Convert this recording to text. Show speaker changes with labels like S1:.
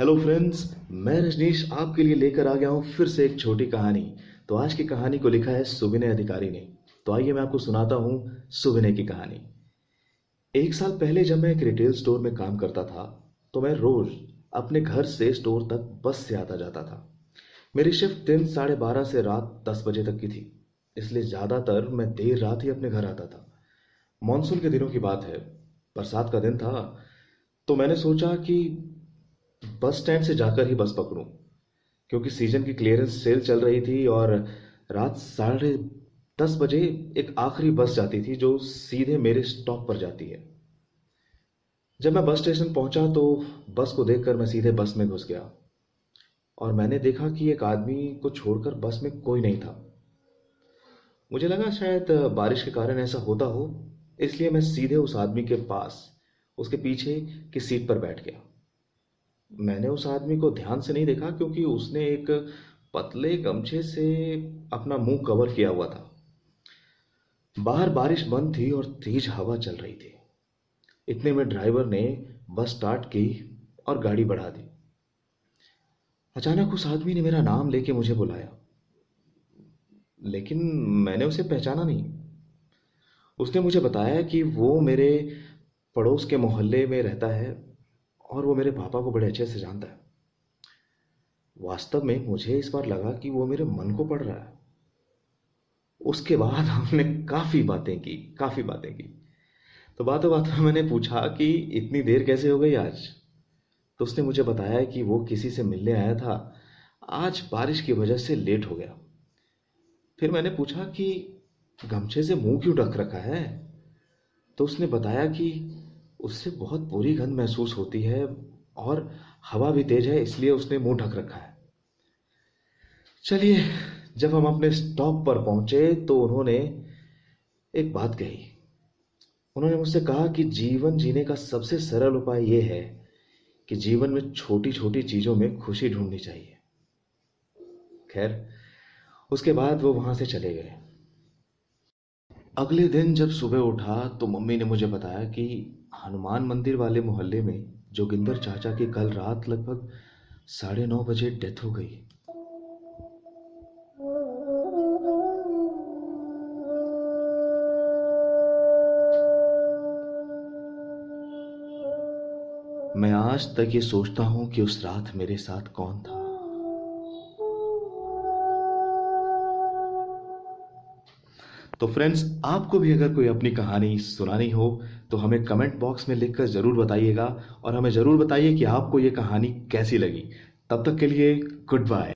S1: Hello friends मैं रजनीश आपके लिए लेकर आ गया हूँ फिर से एक छोटी कहानी। तो आज की कहानी को लिखा है सुबिनय अधिकारी ने। तो आइए मैं आपको सुनाता हूँ सुबिनय की कहानी। एक साल पहले जब मैं एक रिटेल स्टोर में काम करता था तो मैं रोज अपने घर से स्टोर तक बस से आता जाता था। मेरी शिफ्ट दिन साढ़े बारह से रात दस बजे तक की थी, इसलिए ज़्यादातर मैं देर रात ही अपने घर आता था। मानसून के दिनों की बात है, बरसात का दिन था तो मैंने सोचा कि बस स्टैंड से जाकर ही बस पकड़ूं, क्योंकि सीज़न की क्लियरेंस सेल चल रही थी और रात साढ़े दस बजे एक आखिरी बस जाती थी जो सीधे मेरे स्टॉप पर जाती है। जब मैं बस स्टेशन पहुँचा तो बस को देखकर मैं सीधे बस में घुस गया और मैंने देखा कि एक आदमी को छोड़कर बस में कोई नहीं था। मुझे लगा शायद बारिश के कारण ऐसा होता हो, इसलिए मैं सीधे उस आदमी के पास, उसके पीछे की सीट पर बैठ गया। मैंने उस आदमी को ध्यान से नहीं देखा क्योंकि उसने एक पतले गमछे से अपना मुँह कवर किया हुआ था। बाहर बारिश बंद थी और तेज हवा चल रही थी। इतने में ड्राइवर ने बस स्टार्ट की और गाड़ी बढ़ा दी। अचानक उस आदमी ने मेरा नाम लेके मुझे बुलाया। लेकिन मैंने उसे पहचाना नहीं। उसने मुझे बताया कि वो मेरे पड़ोस के मोहल्ले में रहता है। और वो मेरे पापा को बड़े अच्छे से जानता है। वास्तव में मुझे इस बार लगा कि वो मेरे मन को पड़ रहा है। उसके बाद हमने काफ़ी बातें की, काफ़ी बातें की। तो बातों बातों में मैंने पूछा कि इतनी देर कैसे हो गई आज? तो उसने मुझे बताया कि वो किसी से मिलने आया था। आज बारिश की वजह से लेट हो गया। फिर मैंने पूछा कि गमछे से मुँह क्यों ढक रखा है? तो उसने बताया कि उससे बहुत बुरी गंध महसूस होती है और हवा भी तेज है, इसलिए उसने मुँह ढक रखा है। चलिए, जब हम अपने स्टॉप पर पहुँचे तो उन्होंने एक बात कही। उन्होंने मुझसे कहा कि जीवन जीने का सबसे सरल उपाय यह है कि जीवन में छोटी छोटी चीज़ों में खुशी ढूंढनी चाहिए। खैर, उसके बाद वो वहाँ से चले गए। अगले दिन जब सुबह उठा तो मम्मी ने मुझे बताया कि हनुमान मंदिर वाले मोहल्ले में जोगिंदर चाचा की कल रात लगभग साढ़े नौ बजे डेथ हो गई। मैं आज तक ये सोचता हूँ कि उस रात मेरे साथ कौन था। तो फ्रेंड्स आपको भी अगर कोई अपनी कहानी सुनानी हो तो हमें कमेंट बॉक्स में लिखकर ज़रूर बताइएगा और हमें ज़रूर बताइए कि आपको ये कहानी कैसी लगी। तब तक के लिए गुड बाय